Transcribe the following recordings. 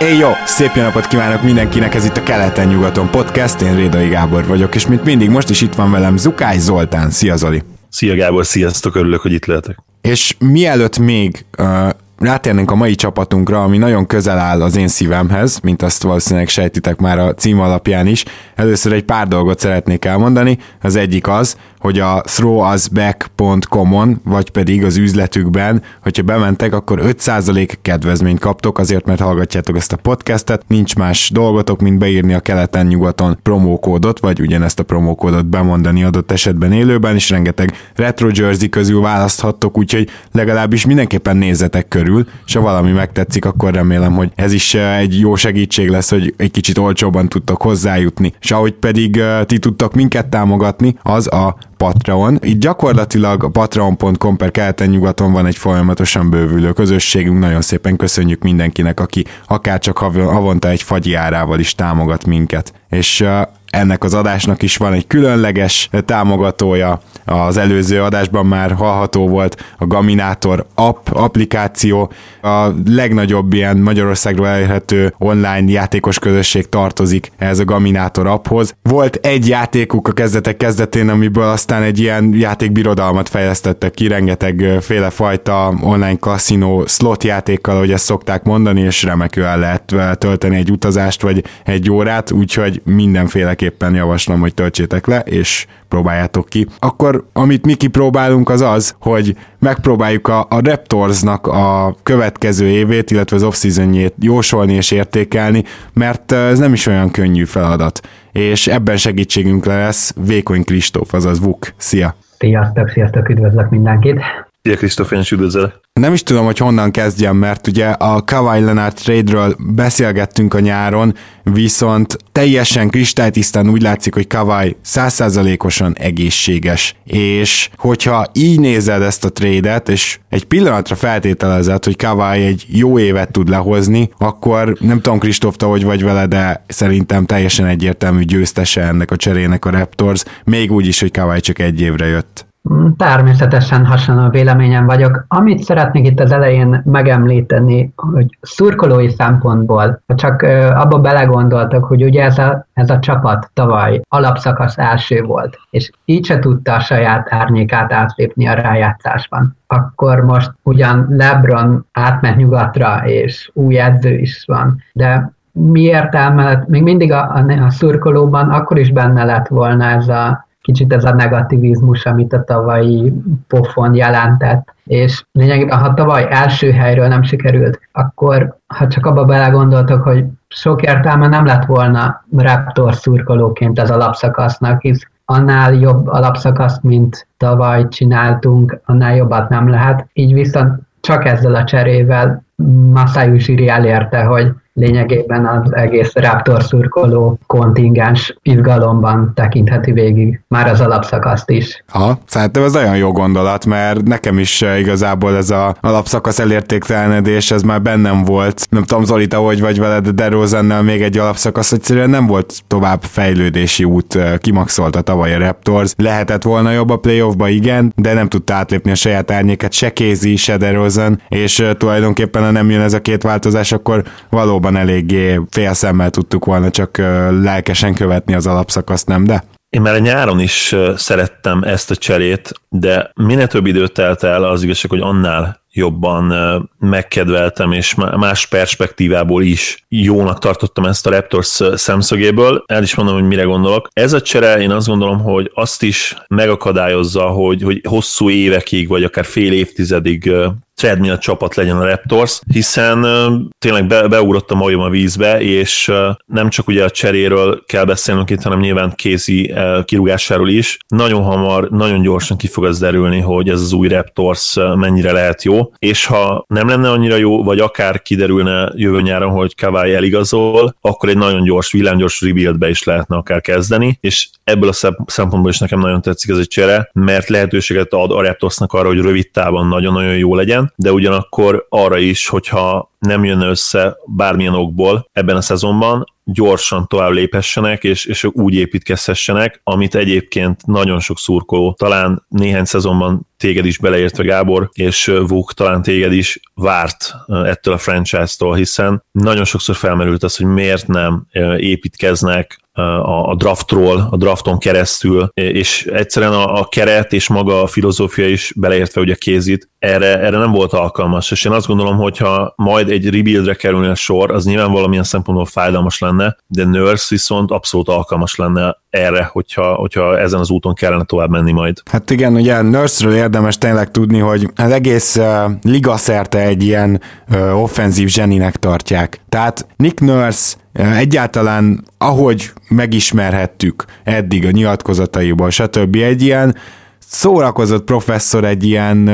Éj jó! Szép jó napot kívánok mindenkinek, ez itt a Keleten-nyugaton podcast, én Rédai Gábor vagyok, és mint mindig most is itt van velem Zukály Zoltán. Szia Zoli! Szia Gábor, sziasztok, örülök, hogy itt lehetek. És mielőtt még uh, rátérnénk a mai csapatunkra, ami nagyon közel áll az én szívemhez, mint azt valószínűleg sejtitek már a cím alapján is. Először egy pár dolgot szeretnék elmondani. Az egyik az, hogy a throwusback.com-on, vagy pedig az üzletükben, hogyha bementek, akkor 5% kedvezményt kaptok, azért mert hallgatjátok ezt a podcastet, nincs más dolgotok, mint beírni a keleten-nyugaton promókódot, vagy ugyanezt a promókódot bemondani adott esetben élőben, és rengeteg retro jersey közül választhattok, úgyhogy legalábbis mindenképpen nézzetek körül, és ha valami megtetszik, akkor remélem, hogy ez is eh, egy jó segítség lesz, hogy egy kicsit olcsóban tudtok hozzájutni. És ahogy pedig eh, ti tudtok minket támogatni, az a Patreon. Itt gyakorlatilag a patreon.com per keleten nyugaton van egy folyamatosan bővülő közösségünk. Nagyon szépen köszönjük mindenkinek, aki akár csak havonta egy fagyi árával is támogat minket. És ennek az adásnak is van egy különleges támogatója, az előző adásban már hallható volt a Gaminator app applikáció, a legnagyobb ilyen Magyarországról elérhető online játékos közösség tartozik ehhez a Gaminator apphoz. Volt egy játékuk a kezdetek kezdetén, amiből aztán egy ilyen játékbirodalmat fejlesztettek ki, rengeteg féle fajta online kaszinó slot játékkal, ahogy ezt szokták mondani, és remekül el lehet tölteni egy utazást vagy egy órát, úgyhogy mindenféleképpen javaslom, hogy töltsétek le, és próbáljátok ki. Akkor amit mi kipróbálunk az az, hogy megpróbáljuk a, a Raptorsnak a következő évét, illetve az off-seasonjét jósolni és értékelni, mert ez nem is olyan könnyű feladat. És ebben segítségünkre lesz Vékony Kristóf, azaz Vuk. Szia! Sziasztok, sziasztok, üdvözlök mindenkit! Szia Kristóf, én is üdvözlök. Nem is tudom, hogy honnan kezdjem, mert ugye a Kawhi Leonard trade-ről beszélgettünk a nyáron, viszont teljesen kristálytisztán úgy látszik, hogy Kawhi százszázalékosan egészséges. És hogyha így nézed ezt a trade-et, és egy pillanatra feltételezed, hogy Kawhi egy jó évet tud lehozni, akkor nem tudom, Kristóf, te hogy vagy vele, de szerintem teljesen egyértelmű győztese ennek a cserének a Raptors, még úgy is, hogy Kawhi csak egy évre jött. Természetesen hasonló véleményem vagyok. Amit szeretnék itt az elején megemlíteni, hogy szurkolói szempontból, csak abba belegondoltak, hogy ugye ez a, ez a csapat tavaly alapszakasz első volt, és így se tudta a saját árnyékát átlépni a rájátszásban. Akkor most ugyan LeBron átment nyugatra, és új edző is van, de mi értelme még mindig a, a, a szurkolóban akkor is benne lett volna ez a kicsit ez a negativizmus, amit a tavalyi pofon jelentett, és lényegében, ha tavaly első helyről nem sikerült, akkor ha csak abba belegondoltok, hogy sok értelme nem lett volna Raptor szurkolóként ez alapszakasznak, hisz annál jobb alapszakaszt, mint tavaly csináltunk, annál jobbat nem lehet. Így viszont csak ezzel a cserével Masai Ujiri elérte, hogy lényegében az egész Raptor szurkoló kontingens izgalomban tekintheti végig már az alapszakaszt is. Ha, szerintem ez nagyon jó gondolat, mert nekem is eh, igazából ez a alapszakasz elértéktelenedés, ez már bennem volt. Nem tudom, Zolita, hogy vagy veled, de DeRozannel még egy alapszakasz, egyszerűen nem volt tovább fejlődési út, eh, kimaxolta tavaly a Raptors. Lehetett volna jobb a playoffba, igen, de nem tudta átlépni a saját árnyéket, se Kézi, se DeRozan, és eh, tulajdonképpen ha nem jön ez a két változás, akkor valóban eléggé félszemmel tudtuk volna csak lelkesen követni az alapszakaszt, nem de? Én már a nyáron is szerettem ezt a cserét, de minél több időt telt el, az igazság, hogy annál jobban megkedveltem, és más perspektívából is jónak tartottam ezt a Raptors szemszögéből. El is mondom, hogy mire gondolok. Ez a csere, én azt gondolom, hogy azt is megakadályozza, hogy, hogy hosszú évekig, vagy akár fél évtizedig treadmill csapat legyen a Raptors, hiszen tényleg be, beugrott a majom a vízbe, és nem csak ugye a cseréről kell beszélnünk itt, hanem nyilván kézi kirúgásáról is. Nagyon hamar, nagyon gyorsan ki fog az derülni, hogy ez az új Raptors mennyire lehet jó, és ha nem lenne annyira jó, vagy akár kiderülne jövő nyáron, hogy Kawai eligazol, akkor egy nagyon gyors, villámgyors rebuildbe is lehetne akár kezdeni, és ebből a szempontból is nekem nagyon tetszik ez egy csere, mert lehetőséget ad a Raptorsnak arra, hogy rövid távon nagyon-nagyon jó legyen, de ugyanakkor arra is, hogyha nem jön össze bármilyen okból ebben a szezonban, gyorsan tovább léphessenek, és, és úgy építkezhessenek, amit egyébként nagyon sok szurkoló, talán néhány szezonban téged is beleértve Gábor, és Vuk talán téged is várt ettől a franchise-tól, hiszen nagyon sokszor felmerült az, hogy miért nem építkeznek a draftról, a drafton keresztül, és egyszerűen a, a keret és maga a filozófia is beleértve ugye kézit, erre, erre nem volt alkalmas, és én azt gondolom, hogyha majd egy rebuildre kerülne sor, az nyilván valamilyen szempontból fájdalmas lenne, de Nurse viszont abszolút alkalmas lenne erre, hogyha, hogyha ezen az úton kellene tovább menni majd. Hát igen, ugye Nurse-ről érdemes tényleg tudni, hogy az egész uh, liga szerte egy ilyen uh, offenzív zseninek tartják. Tehát Nick Nurse egyáltalán ahogy megismerhettük eddig a nyilatkozataiból, stb. egy ilyen szórakozott professzor egy ilyen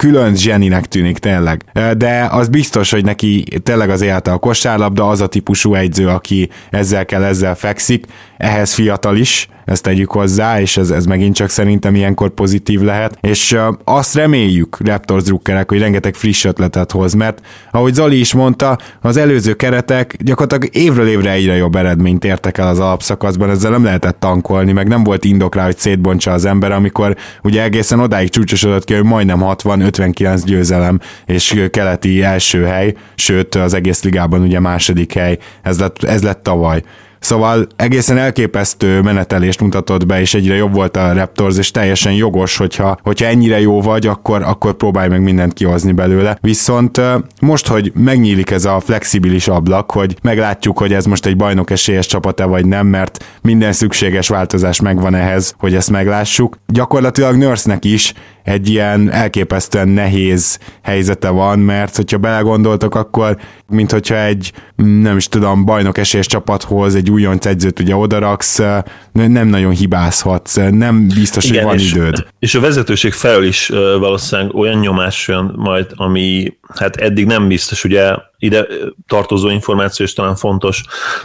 külön zseninek tűnik tényleg. De az biztos, hogy neki tényleg az élete a kosárlabda, az a típusú egyző, aki ezzel kell, ezzel fekszik, ehhez fiatal is, ezt tegyük hozzá, és ez, ez megint csak szerintem ilyenkor pozitív lehet, és azt reméljük Raptors drukkerek, hogy rengeteg friss ötletet hoz, mert ahogy Zoli is mondta, az előző keretek gyakorlatilag évről évre egyre jobb eredményt értek el az alapszakaszban, ezzel nem lehetett tankolni, meg nem volt indok rá, hogy szétbontsa az ember, amikor ugye egészen odáig csúcsosodott ki, hogy majdnem 60-59 győzelem, és keleti első hely, sőt az egész ligában ugye második hely, ez lett, ez lett tavaly. Szóval egészen elképesztő menetelést mutatott be, és egyre jobb volt a Raptors, és teljesen jogos, hogyha, hogyha ennyire jó vagy, akkor, akkor próbálj meg mindent kihozni belőle. Viszont most, hogy megnyílik ez a flexibilis ablak, hogy meglátjuk, hogy ez most egy bajnok esélyes csapata vagy nem, mert minden szükséges változás megvan ehhez, hogy ezt meglássuk. Gyakorlatilag Nurse-nek is egy ilyen elképesztően nehéz helyzete van, mert hogyha belegondoltok, akkor mint hogyha egy, nem is tudom, bajnok esélyes csapathoz egy újonc edzőt ugye odaraksz, nem nagyon hibázhatsz, nem biztos, Igen, hogy van és, időd. És a vezetőség felől is valószínűleg olyan nyomás jön majd, ami hát eddig nem biztos, ugye ide tartozó információ és talán fontos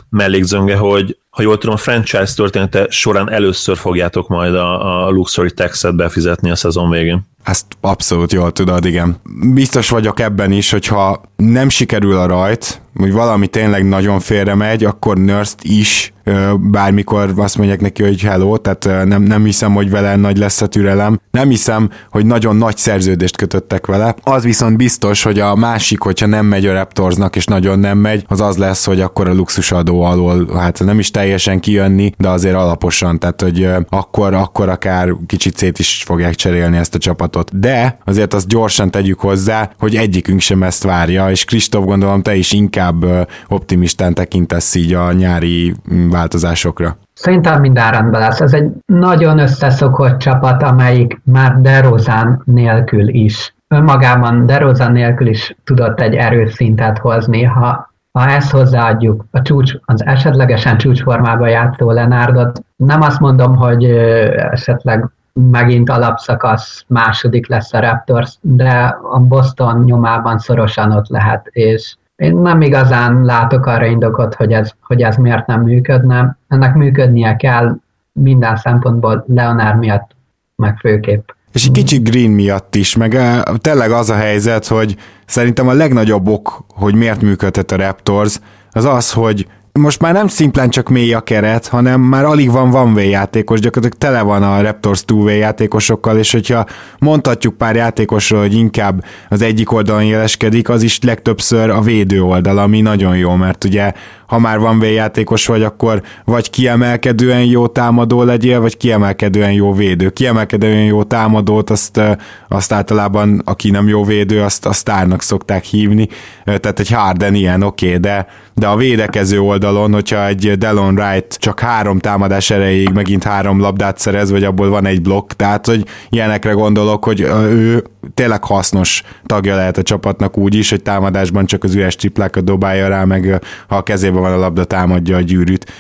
mellékzönge, hogy ha jól tudom, a franchise története során először fogjátok majd a, a luxury taxet befizetni a szezon végén. Ezt abszolút jól tudod, igen. Biztos vagyok ebben is, hogyha nem sikerül a rajt, hogy valami tényleg nagyon félre megy, akkor nurse is bármikor azt mondják neki, hogy hello, tehát nem, nem hiszem, hogy vele nagy lesz a türelem. Nem hiszem, hogy nagyon nagy szerződést kötöttek vele. Az viszont biztos, hogy a másik, hogyha nem megy a Raptorsnak, és nagyon nem megy, az az lesz, hogy akkor a luxusadó alól, hát nem is teljesen kijönni, de azért alaposan, tehát hogy akkor, akkor akár kicsit szét is fogják cserélni ezt a csapatot. De azért azt gyorsan tegyük hozzá, hogy egyikünk sem ezt várja, és Kristóf gondolom te is inkább optimistán tekintesz így a nyári változásokra? Szerintem minden rendben lesz. Ez egy nagyon összeszokott csapat, amelyik már DeRozan nélkül is, önmagában DeRozan nélkül is tudott egy erőszintet hozni. Ha, ha ezt hozzáadjuk a csúcs, az esetlegesen csúcsformában játszó Lenárdot, nem azt mondom, hogy esetleg megint alapszakasz második lesz a Raptors, de a Boston nyomában szorosan ott lehet, és én nem igazán látok arra indokot, hogy ez, hogy ez miért nem működne. Ennek működnie kell minden szempontból Leonard miatt, meg főképp. És egy kicsit Green miatt is, meg tényleg az a helyzet, hogy szerintem a legnagyobb ok, hogy miért működhet a Raptors, az az, hogy most már nem szimplán csak mély a keret, hanem már alig van van játékos, gyakorlatilag tele van a Raptors 2 játékosokkal, és hogyha mondhatjuk pár játékosról, hogy inkább az egyik oldalon jeleskedik, az is legtöbbször a védő oldal, ami nagyon jó, mert ugye ha már van V-játékos vagy, akkor vagy kiemelkedően jó támadó legyél, vagy kiemelkedően jó védő. Kiemelkedően jó támadót, azt, azt általában, aki nem jó védő, azt, azt tárnak szokták hívni, tehát egy Harden ilyen, oké, okay, de, de a védekező oldalon, hogyha egy Delon Wright csak három támadás erejéig megint három labdát szerez, vagy abból van egy blokk, tehát hogy ilyenekre gondolok, hogy ő tényleg hasznos tagja lehet a csapatnak úgy is, hogy támadásban csak az üres triplákat dobálja rá, meg ha a kezében van a labda, támadja a gyűrűt.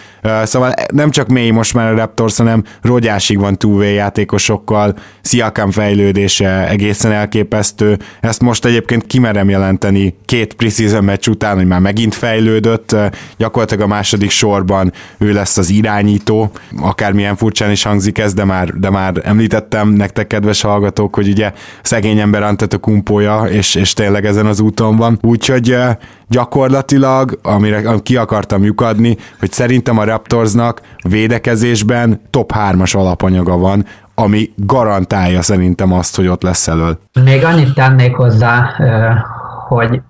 Szóval nem csak mély most már a Raptors, hanem rogyásig van túvé játékosokkal, Siakam fejlődése egészen elképesztő. Ezt most egyébként kimerem jelenteni két preseason meccs után, hogy már megint fejlődött, gyakorlatilag a második sorban ő lesz az irányító, akármilyen furcsán is hangzik ez, de már, de már említettem nektek, kedves hallgatók, hogy ugye szegény ember Antetokumpója, és, és tényleg ezen az úton van. Úgyhogy gyakorlatilag, amire ki akartam lyukadni, hogy szerintem a Raptorsnak védekezésben top 3-as alapanyaga van, ami garantálja szerintem azt, hogy ott lesz elől. Még annyit tennék hozzá, hogy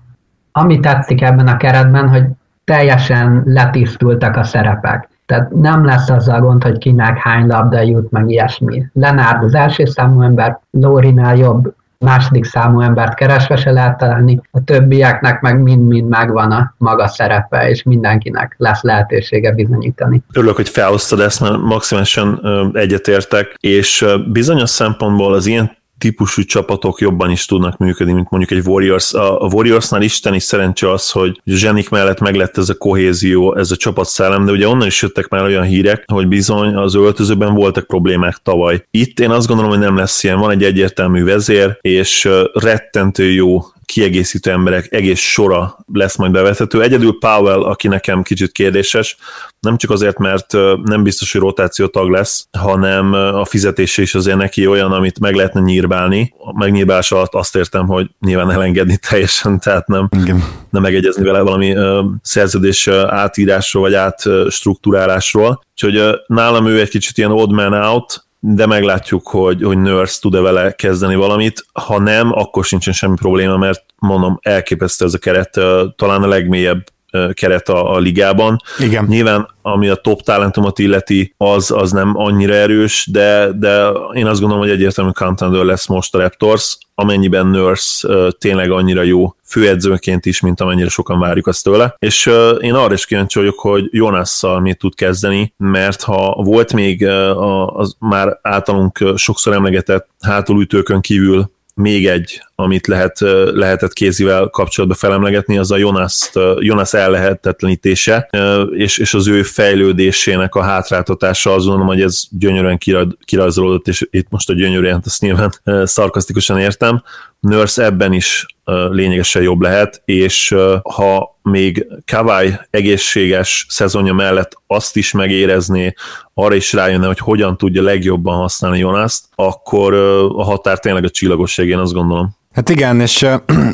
ami tetszik ebben a keretben, hogy teljesen letisztultak a szerepek. Tehát nem lesz azzal gond, hogy kinek hány labda jut, meg ilyesmi. Lenárd az első számú ember, Lórinál jobb második számú embert keresve se lehet találni, a többieknek meg mind-mind megvan a maga szerepe, és mindenkinek lesz lehetősége bizonyítani. Örülök, hogy felosztad ezt, mert maximálisan egyetértek, és bizonyos szempontból az ilyen típusú csapatok jobban is tudnak működni, mint mondjuk egy Warriors. A, Warriorsnál isteni szerencse az, hogy a zsenik mellett meglett ez a kohézió, ez a csapatszellem, de ugye onnan is jöttek már olyan hírek, hogy bizony az öltözőben voltak problémák tavaly. Itt én azt gondolom, hogy nem lesz ilyen. Van egy egyértelmű vezér, és rettentő jó kiegészítő emberek egész sora lesz majd bevethető. Egyedül Powell, aki nekem kicsit kérdéses, nem csak azért, mert nem biztos, hogy rotáció tag lesz, hanem a fizetése is azért neki olyan, amit meg lehetne nyírbálni. A megnyírbálás alatt azt értem, hogy nyilván elengedni teljesen, tehát nem, Igen. nem megegyezni vele valami szerződés átírásról vagy átstruktúrálásról. Úgyhogy nálam ő egy kicsit ilyen odd man out, de meglátjuk, hogy, hogy Nurse tud-e vele kezdeni valamit. Ha nem, akkor sincsen semmi probléma, mert mondom, elképesztő ez a keret, talán a legmélyebb keret a, a ligában. Igen. Nyilván, ami a top talentumot illeti, az, az nem annyira erős, de, de én azt gondolom, hogy egyértelmű contender lesz most a Raptors, amennyiben Nurse uh, tényleg annyira jó főedzőként is, mint amennyire sokan várjuk azt tőle. És uh, én arra is kíváncsi vagyok, hogy Jonasszal mit tud kezdeni, mert ha volt még uh, az már általunk sokszor emlegetett hátulütőkön kívül még egy, amit lehet, lehetett kézivel kapcsolatban felemlegetni, az a Jonas, Jonas ellehetetlenítése, és, és az ő fejlődésének a hátráltatása, gondolom, hogy ez gyönyörűen kirajzolódott, és itt most a gyönyörűen, azt nyilván szarkasztikusan értem, Nurse ebben is lényegesen jobb lehet, és ha még Kawai egészséges szezonja mellett azt is megérezné, arra is rájönne, hogy hogyan tudja legjobban használni Jonaszt, akkor a határ tényleg a csillagosság, én azt gondolom. Hát igen, és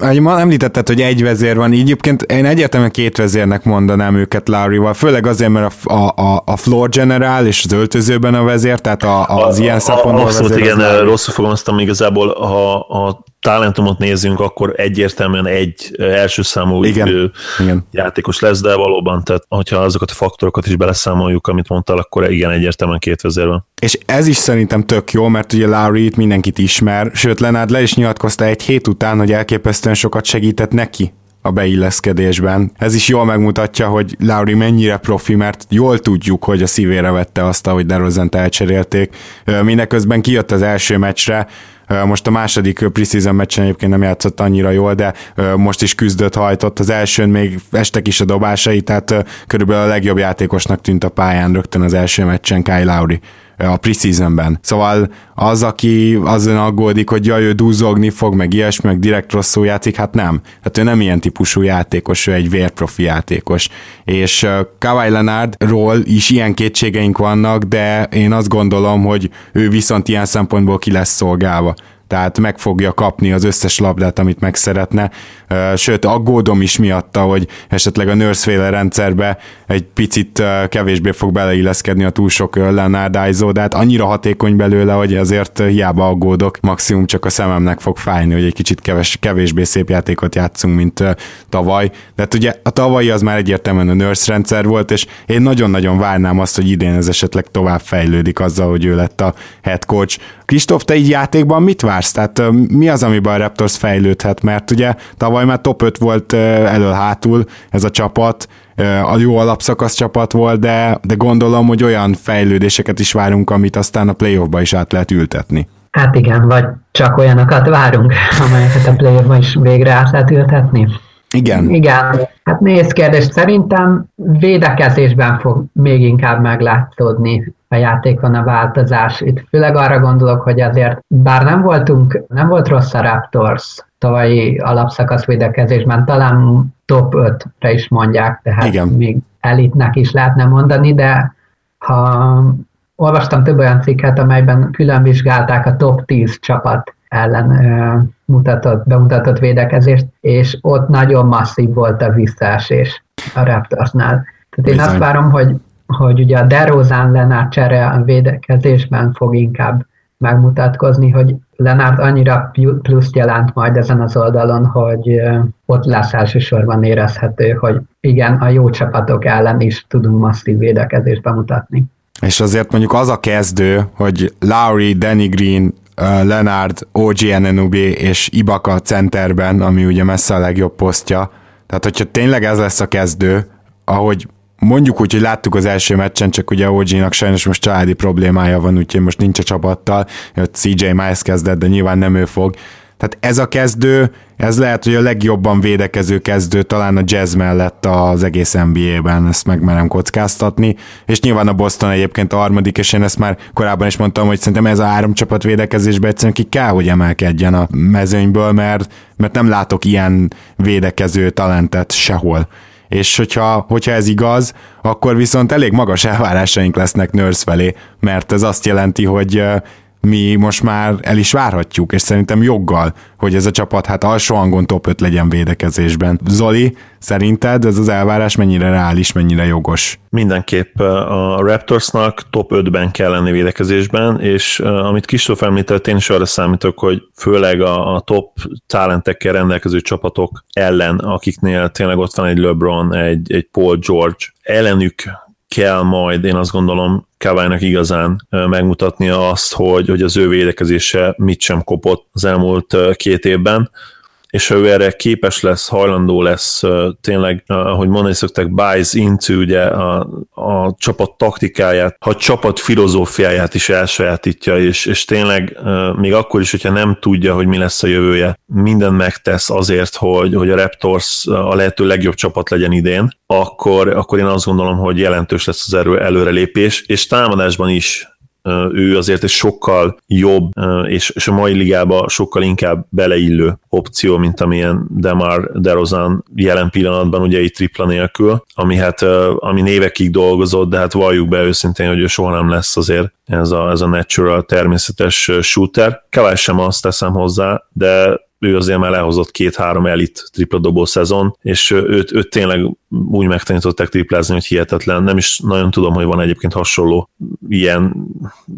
uh, ma említetted, hogy egy vezér van, így egyébként én egyértelműen két vezérnek mondanám őket Lowry-val, főleg azért, mert a, a, a floor general és az öltözőben a vezér, tehát a, az a, ilyen szempontból Abszolút igen, rosszul fogalmaztam igazából, ha a talentumot nézzünk, akkor egyértelműen egy első számú igen, igen. játékos lesz, de valóban, tehát hogyha azokat a faktorokat is beleszámoljuk, amit mondtál, akkor igen, egyértelműen két vezér van. És ez is szerintem tök jó, mert ugye Lowry itt mindenkit ismer, sőt Leonard le is nyilatkozta egy hét után, hogy elképesztően sokat segített neki a beilleszkedésben. Ez is jól megmutatja, hogy Lauri mennyire profi, mert jól tudjuk, hogy a szívére vette azt, hogy DeRozan-t elcserélték. Mindeközben kijött az első meccsre, most a második preseason meccsen egyébként nem játszott annyira jól, de most is küzdött, hajtott. Az elsőn még estek is a dobásai, tehát körülbelül a legjobb játékosnak tűnt a pályán rögtön az első meccsen Kyle Lowry a preseasonben. Szóval az, aki azon aggódik, hogy jaj, ő dúzogni fog, meg ilyesmi, meg direkt rosszul játszik, hát nem. Hát ő nem ilyen típusú játékos, ő egy vérprofi játékos. És Kawhi Leonardról is ilyen kétségeink vannak, de én azt gondolom, hogy ő viszont ilyen szempontból ki lesz szolgálva. Tehát meg fogja kapni az összes labdát, amit meg szeretne. Sőt, aggódom is miatta, hogy esetleg a nurse rendszerbe egy picit kevésbé fog beleilleszkedni a túl sok Leonard de hát annyira hatékony belőle, hogy azért hiába aggódok, maximum csak a szememnek fog fájni, hogy egy kicsit keves, kevésbé szép játékot játszunk, mint tavaly. De hát ugye a tavalyi az már egyértelműen a nurse rendszer volt, és én nagyon-nagyon várnám azt, hogy idén ez esetleg tovább fejlődik azzal, hogy ő lett a head coach. Kristóf, te így játékban mit vársz? Tehát mi az, amiben a Raptors fejlődhet? Mert ugye tavaly már top 5 volt elől-hátul ez a csapat, a jó alapszakasz csapat volt, de, de gondolom, hogy olyan fejlődéseket is várunk, amit aztán a playoffba is át lehet ültetni. Hát igen, vagy csak olyanokat várunk, amelyeket a playoffba is végre át lehet ültetni. Igen. Igen. Hát nézd kérdés, szerintem védekezésben fog még inkább meglátszódni a játékon a változás. Itt főleg arra gondolok, hogy azért, bár nem voltunk, nem volt rossz a Raptors tavalyi alapszakasz védekezésben, talán top 5-re is mondják, tehát Igen. még elitnek is lehetne mondani, de ha olvastam több olyan cikket, amelyben külön vizsgálták a top 10 csapat ellen ö, mutatott, bemutatott védekezést, és ott nagyon masszív volt a visszaesés a Raptorsnál. Tehát én Bizony. azt várom, hogy, hogy ugye a DeRozan Lenár csere védekezésben fog inkább megmutatkozni, hogy Lenárd annyira pluszt jelent majd ezen az oldalon, hogy ott lesz elsősorban érezhető, hogy igen, a jó csapatok ellen is tudunk masszív védekezést bemutatni. És azért mondjuk az a kezdő, hogy Lowry, Danny Green, Leonard, OG NNUB és Ibaka centerben, ami ugye messze a legjobb posztja. Tehát, hogyha tényleg ez lesz a kezdő, ahogy mondjuk úgy, hogy láttuk az első meccsen, csak ugye OG-nak sajnos most családi problémája van, úgyhogy most nincs a csapattal, CJ Miles kezdett, de nyilván nem ő fog. Tehát ez a kezdő, ez lehet, hogy a legjobban védekező kezdő talán a jazz mellett az egész NBA-ben, ezt megmerem kockáztatni, és nyilván a Boston egyébként a harmadik, és én ezt már korábban is mondtam, hogy szerintem ez a három csapat védekezésben egyszerűen ki kell, hogy emelkedjen a mezőnyből, mert, mert nem látok ilyen védekező talentet sehol és hogyha, hogyha ez igaz, akkor viszont elég magas elvárásaink lesznek Nurse felé, mert ez azt jelenti, hogy mi most már el is várhatjuk, és szerintem joggal, hogy ez a csapat hát alsó hangon top 5 legyen védekezésben. Zoli, szerinted ez az elvárás mennyire reális, mennyire jogos? Mindenképp a Raptorsnak top 5-ben kell lenni védekezésben, és amit Kistóf említett, én is arra számítok, hogy főleg a, a top talentekkel rendelkező csapatok ellen, akiknél tényleg ott van egy LeBron, egy, egy Paul George, ellenük kell majd, én azt gondolom, Káválynak igazán megmutatnia azt, hogy, hogy az ő védekezése mit sem kopott az elmúlt két évben, és ő erre képes lesz, hajlandó lesz, tényleg, ahogy mondani szokták, buys into ugye a, a csapat taktikáját, a csapat filozófiáját is elsajátítja, és, és tényleg még akkor is, hogyha nem tudja, hogy mi lesz a jövője, minden megtesz azért, hogy, hogy a Raptors a lehető legjobb csapat legyen idén, akkor, akkor én azt gondolom, hogy jelentős lesz az erő, előrelépés, és támadásban is ő azért egy sokkal jobb, és, és a mai ligába sokkal inkább beleillő opció, mint amilyen Demar DeRozan jelen pillanatban, ugye itt tripla nélkül, ami hát, ami névekig dolgozott, de hát valljuk be őszintén, hogy ő soha nem lesz azért ez a, ez a natural, természetes shooter. Kevás sem azt teszem hozzá, de ő azért már lehozott két-három elit tripla dobó szezon, és őt, őt tényleg úgy megtanították triplázni, hogy hihetetlen. Nem is nagyon tudom, hogy van egyébként hasonló ilyen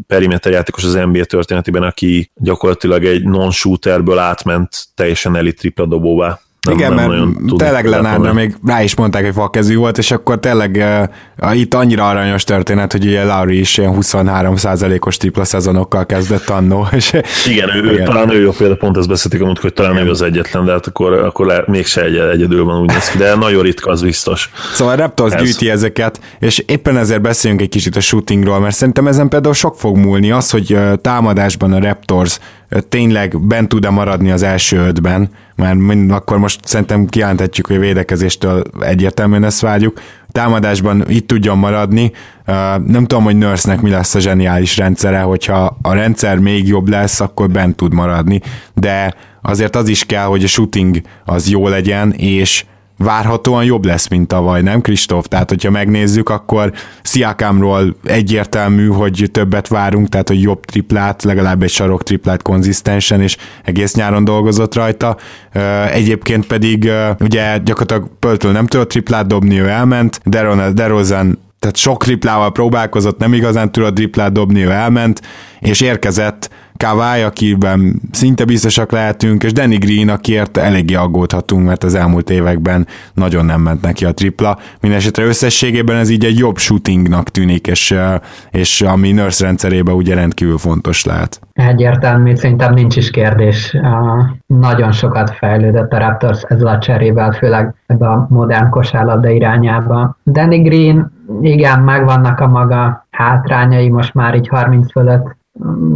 perimeter az NBA történetében, aki gyakorlatilag egy non-shooterből átment teljesen elit tripla dobóvá. Nem, Igen, nem mert tényleg Lenárra még rá is mondták, hogy falkezű volt, és akkor tényleg uh, itt annyira aranyos történet, hogy ugye Lauri is ilyen 23%-os tripla szezonokkal kezdett annó. És, igen, ő, igen. talán ő példa, pont ezt beszéltük amúgy, hogy talán igen. ő az egyetlen, de hát akkor, akkor le, mégse egy, egyedül van úgy néz ki, de nagyon ritka, az biztos. Szóval a Raptors ez. gyűjti ezeket, és éppen ezért beszéljünk egy kicsit a shootingról, mert szerintem ezen például sok fog múlni. Az, hogy támadásban a Raptors tényleg bent tud-e maradni az első ötben, mert akkor most szerintem kijelenthetjük, hogy a védekezéstől egyértelműen ezt várjuk. Támadásban itt tudjon maradni. Nem tudom, hogy nurse mi lesz a zseniális rendszere, hogyha a rendszer még jobb lesz, akkor bent tud maradni, de azért az is kell, hogy a shooting az jó legyen, és várhatóan jobb lesz, mint tavaly, nem Kristóf? Tehát, hogyha megnézzük, akkor Sziakámról egyértelmű, hogy többet várunk, tehát, hogy jobb triplát, legalább egy sarok triplát konzisztensen, és egész nyáron dolgozott rajta. Egyébként pedig ugye gyakorlatilag Pöltől nem tudott triplát dobni, ő elment, Deron, DeRozan tehát sok triplával próbálkozott, nem igazán tudott triplát dobni, ő elment, és érkezett Kawai, akiben szinte biztosak lehetünk, és Danny Green, akiért eléggé aggódhatunk, mert az elmúlt években nagyon nem ment neki a tripla. Mindenesetre összességében ez így egy jobb shootingnak tűnik, és, és ami Nurse rendszerében ugye rendkívül fontos lehet. Egyértelmű, szerintem nincs is kérdés. Nagyon sokat fejlődött a Raptors ezzel a cserével, főleg ebbe a modern kosárlabda irányába. Danny Green, igen, megvannak a maga hátrányai most már így 30 fölött,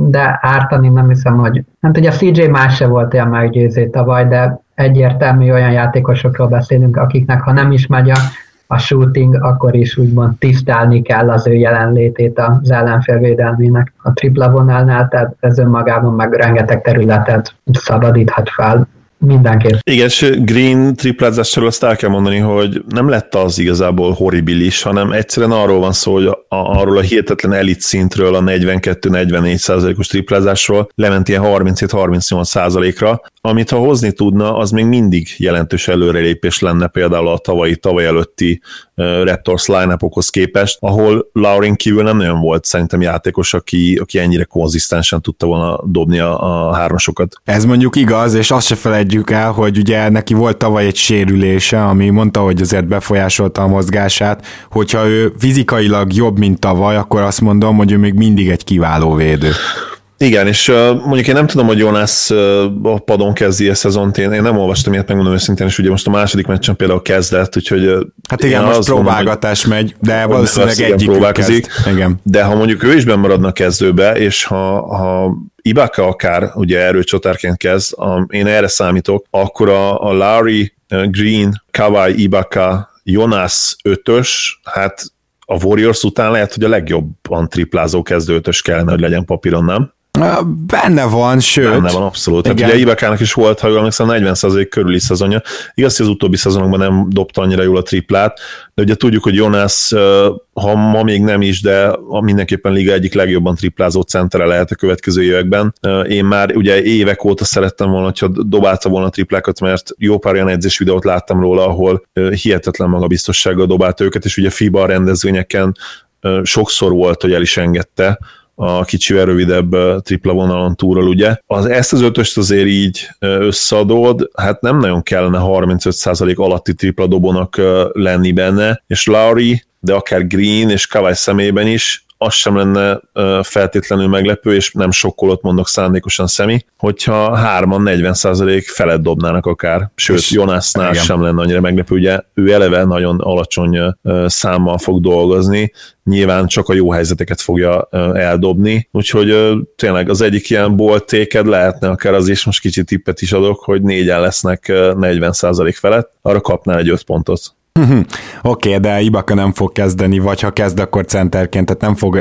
de ártani nem hiszem, hogy... Nem tudja, CJ más se volt olyan meggyőző tavaly, de egyértelmű olyan játékosokról beszélünk, akiknek ha nem is megy a, a shooting, akkor is úgymond tisztelni kell az ő jelenlétét az ellenfélvédelmének a tripla vonalnál, tehát ez önmagában meg rengeteg területet szabadíthat fel mindenképp. Igen, és Green triplázásról azt el kell mondani, hogy nem lett az igazából horribilis, hanem egyszerűen arról van szó, hogy a, arról a hihetetlen elit szintről, a 42-44 százalékos triplázásról lement ilyen 37-38 százalékra, amit ha hozni tudna, az még mindig jelentős előrelépés lenne például a tavalyi, tavaly előtti Raptors line képest, ahol Laurin kívül nem nagyon volt szerintem játékos, aki, aki ennyire konzisztensen tudta volna dobni a, a hármasokat. Ez mondjuk igaz, és azt se felejtjük el, hogy ugye neki volt tavaly egy sérülése, ami mondta, hogy azért befolyásolta a mozgását, hogyha ő fizikailag jobb, mint tavaly, akkor azt mondom, hogy ő még mindig egy kiváló védő. Igen, és uh, mondjuk én nem tudom, hogy Jonas uh, a padon kezdi a szezont, én, én nem olvastam ilyet, megmondom őszintén, és ugye most a második meccsen például kezdett, úgyhogy... Uh, hát igen, most próbálgatás mondom, megy, de valószínűleg egyik próbálkozik. Igen. De ha mondjuk ő is maradna kezdőbe, és ha, ha Ibaka akár ugye erőcsatárként kezd, a, én erre számítok, akkor a, a Larry, Green, Kawai, Ibaka, Jonas ötös, hát a Warriors után lehet, hogy a legjobban triplázó kezdőtös kellene, hogy legyen papíron, nem? Benne van, sőt. Benne van, abszolút. Hát ugye Ibekának is volt, ha jól emlékszem, 40% körüli szezonja. Igaz, hogy az utóbbi szezonokban nem dobta annyira jól a triplát, de ugye tudjuk, hogy Jonas, ha ma még nem is, de mindenképpen liga egyik legjobban triplázó centere lehet a következő években. Én már ugye évek óta szerettem volna, hogyha dobálta volna a triplákat, mert jó pár olyan edzés videót láttam róla, ahol hihetetlen magabiztossággal dobálta őket, és ugye FIBA rendezvényeken sokszor volt, hogy el is engedte, a kicsivel rövidebb tripla vonalon túról, ugye. Az, ezt az ötöst azért így összeadod, hát nem nagyon kellene 35% alatti tripla dobónak lenni benne, és Lauri, de akár Green és Kawai szemében is az sem lenne feltétlenül meglepő, és nem sokkolott mondok szándékosan szemi, hogyha hárman 40% felett dobnának akár, sőt és, Jonasnál igen. sem lenne annyira meglepő, ugye ő eleve nagyon alacsony számmal fog dolgozni, nyilván csak a jó helyzeteket fogja eldobni, úgyhogy tényleg az egyik ilyen boltéked lehetne akár az is, most kicsit tippet is adok, hogy négyen lesznek 40% felett, arra kapnál egy 5 pontot. Oké, okay, de Ibaka nem fog kezdeni, vagy ha kezd, akkor centerként, tehát nem fog,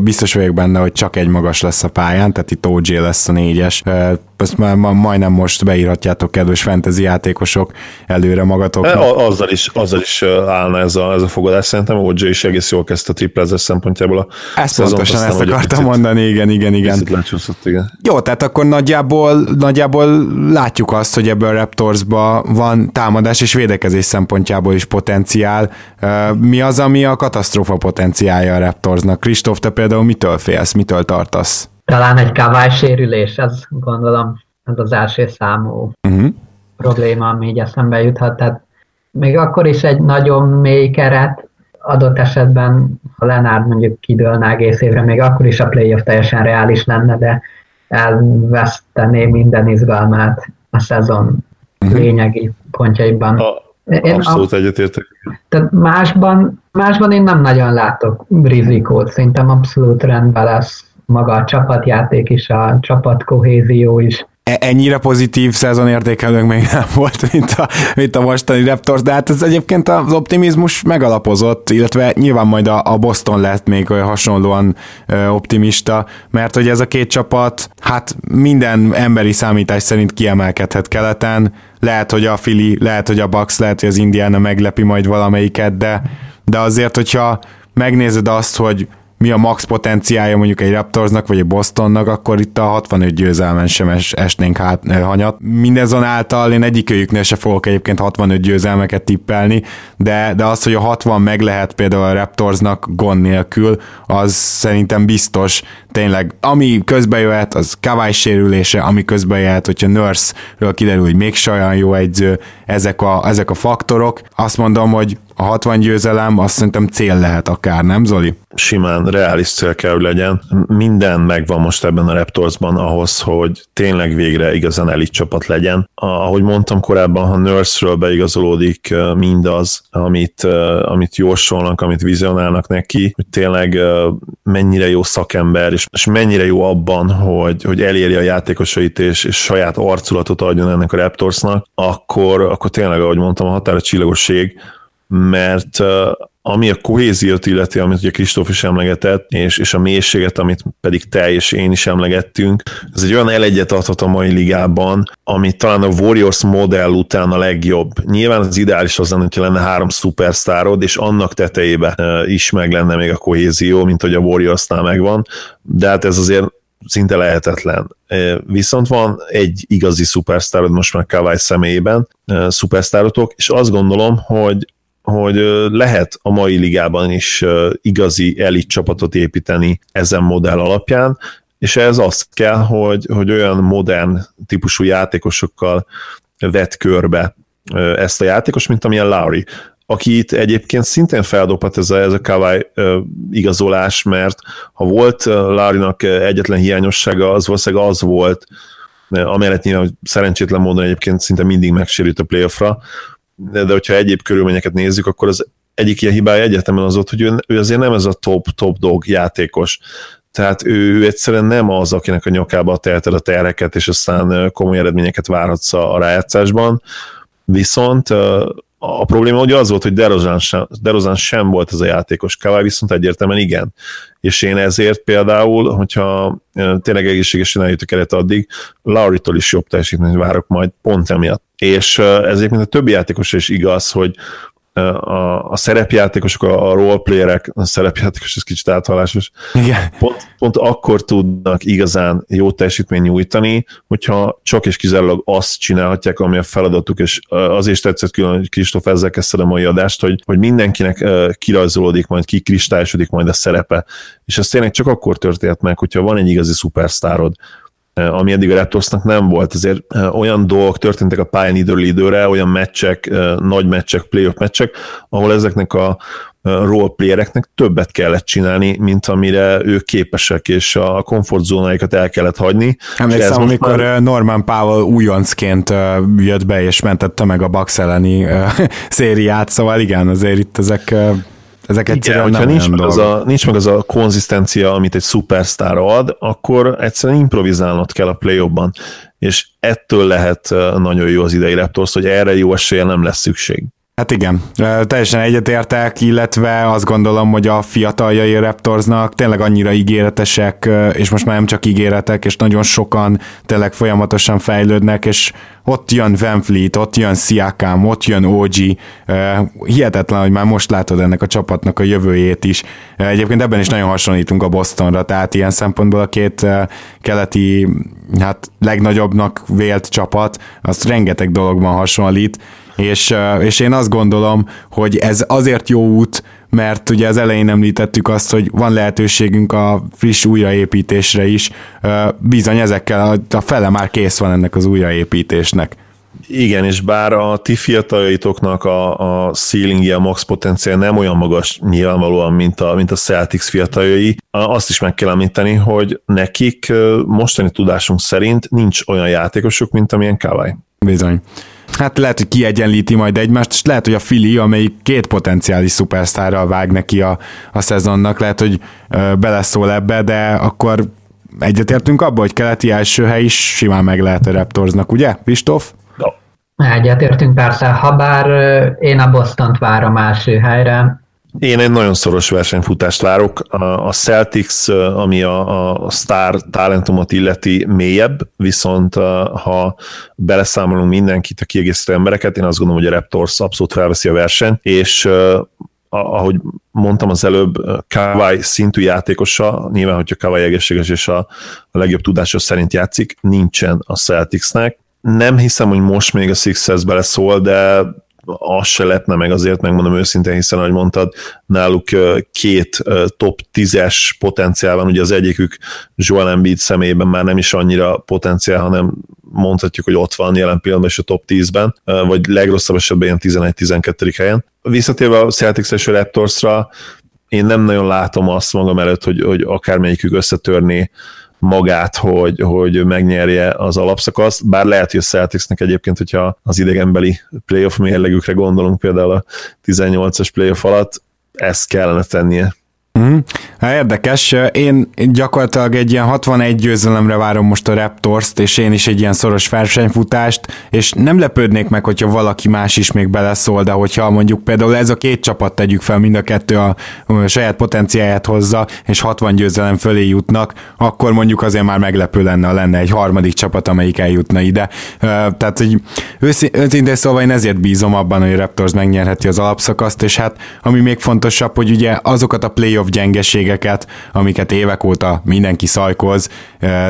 biztos vagyok benne, hogy csak egy magas lesz a pályán, tehát itt OG lesz a négyes, ezt már majdnem most beírhatjátok, kedves fantasy játékosok, előre magatoknak. E, azzal is, azzal is állna ez a, ez a fogadás, szerintem OG is egész jól kezdte a triplezes szempontjából a Ezt szezont, pontosan ezt akartam mondani, igen, igen, igen. igen. Jó, tehát akkor nagyjából, nagyjából látjuk azt, hogy ebből a Raptorsba van támadás és védekezés szempontjából is potenciál. Mi az, ami a katasztrófa potenciálja a Raptorsnak? Kristóf, te például mitől félsz, mitől tartasz? Talán egy kavály sérülés, ez gondolom, ez az első számú uh-huh. probléma, ami így eszembe juthat. Tehát még akkor is egy nagyon mély keret, adott esetben, ha Lenárd mondjuk kidőlne egész évre, még akkor is a playoff teljesen reális lenne, de elvesztené minden izgalmát a szezon uh-huh. lényegi pontjaiban. A, én abszolút a, egyetértek. Tehát másban, másban én nem nagyon látok rizikót, szerintem abszolút rendben lesz maga a csapatjáték is, a csapatkohézió is. e- ennyire pozitív szezonértékelőnk még nem volt, mint a, mint a mostani Raptors, de hát ez egyébként az optimizmus megalapozott, illetve nyilván majd a, a Boston lett még hasonlóan optimista, mert hogy ez a két csapat, hát minden emberi számítás szerint kiemelkedhet keleten, lehet, hogy a Philly, lehet, hogy a Bucks, lehet, hogy az Indiana meglepi majd valamelyiket, de, de azért, hogyha megnézed azt, hogy mi a max potenciája mondjuk egy Raptorsnak vagy egy Bostonnak, akkor itt a 65 győzelmen sem es, esnénk hát, hanyat. Mindezonáltal én egyikőjüknél se fogok egyébként 65 győzelmeket tippelni, de, de az, hogy a 60 meg lehet például a Raptorsnak gond nélkül, az szerintem biztos. Tényleg, ami közbe jöhet, az Kawai sérülése, ami közbe jöhet, hogyha Nurse-ről kiderül, hogy még olyan jó egyző, ezek a, ezek a faktorok. Azt mondom, hogy a 60 győzelem azt szerintem cél lehet akár, nem Zoli? Simán reális cél kell, hogy legyen. Minden megvan most ebben a Raptorsban ahhoz, hogy tényleg végre igazán elit csapat legyen. Ahogy mondtam korábban, ha Nurse-ről beigazolódik mindaz, amit, amit jósolnak, amit vizionálnak neki, hogy tényleg mennyire jó szakember, és, és mennyire jó abban, hogy, hogy eléri a játékosait, és, és saját arculatot adjon ennek a Raptorsnak, akkor, akkor tényleg, ahogy mondtam, a határa csillagoség, mert ami a kohéziót illeti, amit ugye Kristóf is emlegetett, és, és a mélységet, amit pedig te és én is emlegettünk, ez egy olyan elegyet adhat a mai ligában, ami talán a Warriors modell után a legjobb. Nyilván az ideális az lenne, hogyha lenne három szupersztárod, és annak tetejébe is meg lenne még a kohézió, mint hogy a Warriorsnál megvan, de hát ez azért szinte lehetetlen. Viszont van egy igazi szupersztárod most már Kawai személyében, szupersztárotok, és azt gondolom, hogy hogy lehet a mai ligában is igazi elit csapatot építeni ezen modell alapján, és ez az kell, hogy, hogy olyan modern típusú játékosokkal vet körbe ezt a játékos, mint amilyen Lowry, aki itt egyébként szintén feldobhat ez a, ez a Kawai igazolás, mert ha volt Lowry-nak egyetlen hiányossága, az valószínűleg az volt, amellett nyilván szerencsétlen módon egyébként szinte mindig megsérült a playoffra, de, de hogyha egyéb körülményeket nézzük, akkor az egyik ilyen hibája egyetemen az ott, hogy ő, ő azért nem ez a top-top dog játékos. Tehát ő, ő egyszerűen nem az, akinek a nyakába teheted a tereket, és aztán komoly eredményeket várhatsz a rájátszásban. Viszont a probléma ugye az volt, hogy Derozán sem, Derozán sem volt ez a játékos, Kawai viszont egyértelműen igen. És én ezért például, hogyha tényleg egészségesen eljut a keret addig, Lauritól is jobb teljesítményt várok majd pont emiatt. És ezért, mint a többi játékos is igaz, hogy a, a szerepjátékosok, a, a roleplayerek, a szerepjátékos, ez kicsit áthalásos, Igen. Pont, pont akkor tudnak igazán jó teljesítmény nyújtani, hogyha csak és kizárólag azt csinálhatják, ami a feladatuk, és azért is tetszett külön, hogy Kristóf ezzel kezdte a mai adást, hogy, hogy mindenkinek kirajzolódik, majd kikristályosodik majd a szerepe, és ez tényleg csak akkor történt meg, hogyha van egy igazi szupersztárod, ami eddig a Raptorsnak nem volt. Azért olyan dolgok történtek a pályán időről időre, olyan meccsek, nagy meccsek, playoff meccsek, ahol ezeknek a roleplayereknek többet kellett csinálni, mint amire ők képesek, és a komfortzónáikat el kellett hagyni. Emlékszem, amikor már... Norman Powell újoncként jött be, és mentette meg a Bucks elleni szériát, szóval igen, azért itt ezek ezek egyszerűen Igen, nem nincs meg, az a, nincs meg az a konzisztencia, amit egy szupersztár ad, akkor egyszerűen improvizálnod kell a play és ettől lehet nagyon jó az idei Raptors, hogy erre jó esélye nem lesz szükség. Hát igen, teljesen egyetértek, illetve azt gondolom, hogy a fiataljai Raptorsnak tényleg annyira ígéretesek, és most már nem csak ígéretek, és nagyon sokan tényleg folyamatosan fejlődnek, és ott jön Van Fleet, ott jön Siakam, ott jön OG, hihetetlen, hogy már most látod ennek a csapatnak a jövőjét is. Egyébként ebben is nagyon hasonlítunk a Bostonra, tehát ilyen szempontból a két keleti, hát legnagyobbnak vélt csapat, azt rengeteg dologban hasonlít, és, és én azt gondolom, hogy ez azért jó út, mert ugye az elején említettük azt, hogy van lehetőségünk a friss újraépítésre is, bizony ezekkel a fele már kész van ennek az újraépítésnek. Igen, és bár a ti fiataljaitoknak a, a ceilingje, a max potenciál nem olyan magas nyilvánvalóan, mint a, mint a Celtics fiataljai, azt is meg kell említeni, hogy nekik mostani tudásunk szerint nincs olyan játékosuk, mint amilyen Kawai. Bizony hát lehet, hogy kiegyenlíti majd egymást, és lehet, hogy a Fili, amelyik két potenciális szupersztárral vág neki a, a szezonnak, lehet, hogy ö, beleszól ebbe, de akkor egyetértünk abba, hogy keleti első hely is simán meg lehet a Raptorsnak, ugye, Pistóf? Egyetértünk persze, ha bár én a Boston-t várom első helyre, én egy nagyon szoros versenyfutást várok. A Celtics, ami a, a star talentumot illeti mélyebb, viszont ha beleszámolunk mindenkit, a kiegészítő embereket, én azt gondolom, hogy a Raptors abszolút felveszi a versenyt, és ahogy mondtam az előbb, Kawai szintű játékosa, nyilván, hogyha Kawai egészséges és a, a legjobb tudása szerint játszik, nincsen a Celticsnek. Nem hiszem, hogy most még a Sixers beleszól, de az se lepne meg azért, megmondom őszintén, hiszen, ahogy mondtad, náluk két top 10-es potenciál van, ugye az egyikük Joel Embiid személyében már nem is annyira potenciál, hanem mondhatjuk, hogy ott van jelen pillanatban is a top 10-ben, vagy legrosszabb esetben ilyen 11-12. helyen. Visszatérve a Celtics és a Raptorsra, én nem nagyon látom azt magam előtt, hogy, hogy akármelyikük összetörné magát, hogy, hogy megnyerje az alapszakaszt, bár lehet, hogy a Celticsnek egyébként, hogyha az idegenbeli playoff mérlegükre gondolunk például a 18-as playoff alatt, ezt kellene tennie. Mm. Hát érdekes, én gyakorlatilag egy ilyen 61 győzelemre várom most a Raptors-t, és én is egy ilyen szoros versenyfutást, és nem lepődnék meg, hogyha valaki más is még beleszól, de hogyha mondjuk például ez a két csapat tegyük fel, mind a kettő a, a saját potenciáját hozza, és 60 győzelem fölé jutnak, akkor mondjuk azért már meglepő lenne, ha lenne egy harmadik csapat, amelyik eljutna ide. Tehát, hogy őszintén szóval én ezért bízom abban, hogy a Raptors megnyerheti az alapszakaszt, és hát ami még fontosabb, hogy ugye azokat a playoff gyengeségeket, amiket évek óta mindenki szajkoz,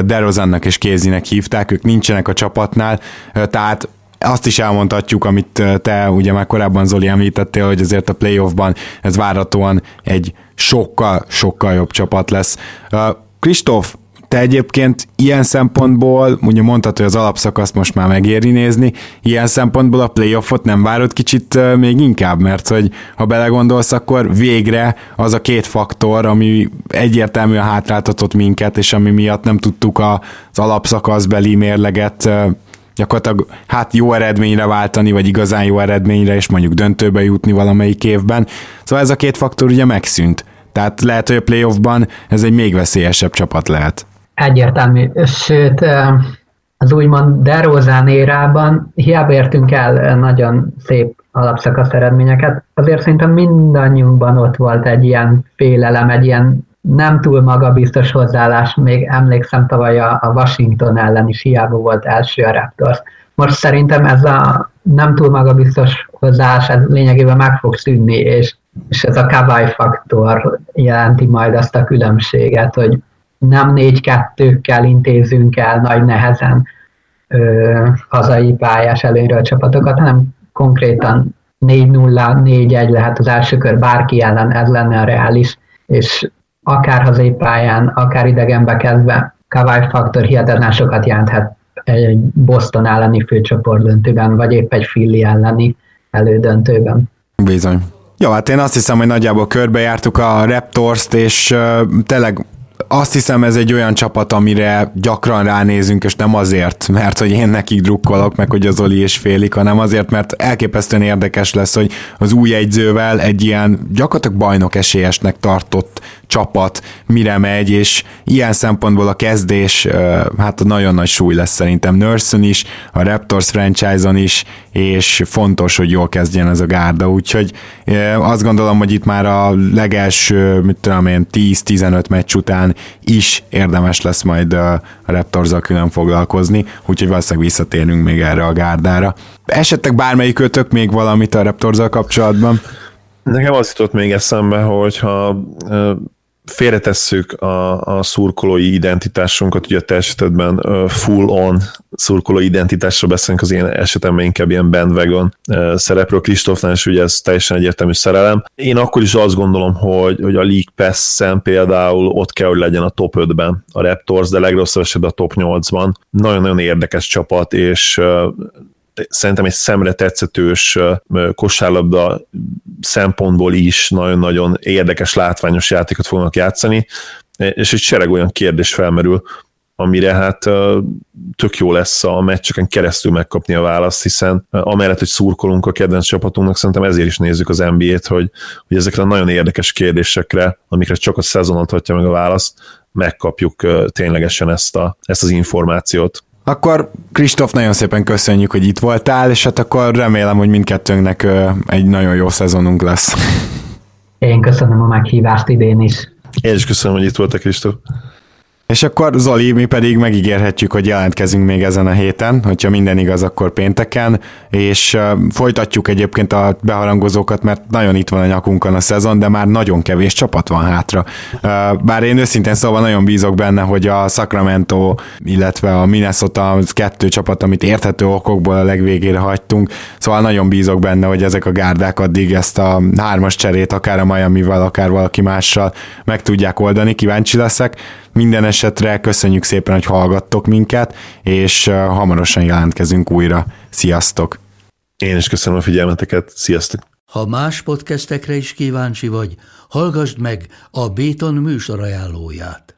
Derozannak és Kézinek hívták, ők nincsenek a csapatnál, tehát azt is elmondhatjuk, amit te ugye már korábban Zoli említettél, hogy azért a playoffban ez várhatóan egy sokkal, sokkal jobb csapat lesz. Kristóf, te egyébként ilyen szempontból, ugye mondtad, hogy az alapszakaszt most már megéri nézni, ilyen szempontból a playoffot nem várod kicsit még inkább, mert hogy ha belegondolsz, akkor végre az a két faktor, ami egyértelműen hátráltatott minket, és ami miatt nem tudtuk az alapszakaszbeli mérleget gyakorlatilag hát jó eredményre váltani, vagy igazán jó eredményre, és mondjuk döntőbe jutni valamelyik évben. Szóval ez a két faktor ugye megszűnt. Tehát lehet, hogy a playoffban ez egy még veszélyesebb csapat lehet. Egyértelmű, sőt, az úgymond DeRozan érában hiába értünk el nagyon szép alapszakasz eredményeket, azért szerintem mindannyiunkban ott volt egy ilyen félelem, egy ilyen nem túl magabiztos hozzáállás, még emlékszem tavaly a Washington ellen is hiába volt első a Raptors. Most szerintem ez a nem túl magabiztos hozzáállás ez lényegében meg fog szűnni, és, és ez a Kawai faktor jelenti majd azt a különbséget, hogy nem négy-kettőkkel intézünk el nagy nehezen ö, hazai pályás előnyről csapatokat, hanem konkrétan 4-0, 4-1 lehet az első kör bárki ellen, ez lenne a reális, és akár hazai pályán, akár idegenbe kezdve Kawai faktor hihetetlen sokat jelenthet egy Boston elleni főcsoport döntőben, vagy épp egy Philly elleni elődöntőben. Bizony. Jó, hát én azt hiszem, hogy nagyjából körbejártuk a Raptors-t, és uh, tényleg azt hiszem ez egy olyan csapat, amire gyakran ránézünk, és nem azért, mert hogy én nekik drukkolok, meg hogy az Oli és félik, hanem azért, mert elképesztően érdekes lesz, hogy az új egyzővel egy ilyen gyakorlatilag bajnok esélyesnek tartott csapat mire megy, és ilyen szempontból a kezdés hát nagyon nagy súly lesz szerintem Nurse-on is, a Raptors franchise-on is, és fontos, hogy jól kezdjen ez a gárda, úgyhogy azt gondolom, hogy itt már a legelső, mit tudom én, 10-15 meccs után is érdemes lesz majd a raptors külön foglalkozni, úgyhogy valószínűleg visszatérünk még erre a gárdára. Esetleg bármelyik ötök még valamit a raptors kapcsolatban? Nekem az jutott még eszembe, hogyha félretesszük a, a szurkolói identitásunkat, ugye a te esetedben full-on szurkolói identitásra beszélünk, az én esetemben inkább ilyen bandwagon szereplő Kristófnál, és ugye ez teljesen egyértelmű szerelem. Én akkor is azt gondolom, hogy, hogy a League Pass-en például ott kell, hogy legyen a top 5-ben a Raptors, de legrosszabb esetben a top 8-ban. Nagyon-nagyon érdekes csapat, és szerintem egy szemre tetszetős kosárlabda szempontból is nagyon-nagyon érdekes, látványos játékot fognak játszani, és egy sereg olyan kérdés felmerül, amire hát tök jó lesz a meccseken keresztül megkapni a választ, hiszen amellett, hogy szurkolunk a kedvenc csapatunknak, szerintem ezért is nézzük az NBA-t, hogy, hogy ezekre a nagyon érdekes kérdésekre, amikre csak a szezon adhatja meg a választ, megkapjuk ténylegesen ezt, a, ezt az információt. Akkor Kristóf, nagyon szépen köszönjük, hogy itt voltál, és hát akkor remélem, hogy mindkettőnknek egy nagyon jó szezonunk lesz. Én köszönöm a meghívást idén is. Én is köszönöm, hogy itt voltak, Kristóf. És akkor Zoli, mi pedig megígérhetjük, hogy jelentkezünk még ezen a héten, hogyha minden igaz, akkor pénteken, és folytatjuk egyébként a beharangozókat, mert nagyon itt van a nyakunkon a szezon, de már nagyon kevés csapat van hátra. Bár én őszintén szóval nagyon bízok benne, hogy a Sacramento, illetve a Minnesota az kettő csapat, amit érthető okokból a legvégére hagytunk, szóval nagyon bízok benne, hogy ezek a gárdák addig ezt a hármas cserét, akár a Miami-val, akár valaki mással meg tudják oldani, kíváncsi leszek. Minden esetre köszönjük szépen, hogy hallgattok minket, és hamarosan jelentkezünk újra. Sziasztok! Én is köszönöm a figyelmeteket. Sziasztok! Ha más podcastekre is kíváncsi vagy, hallgassd meg a Béton műsor ajánlóját.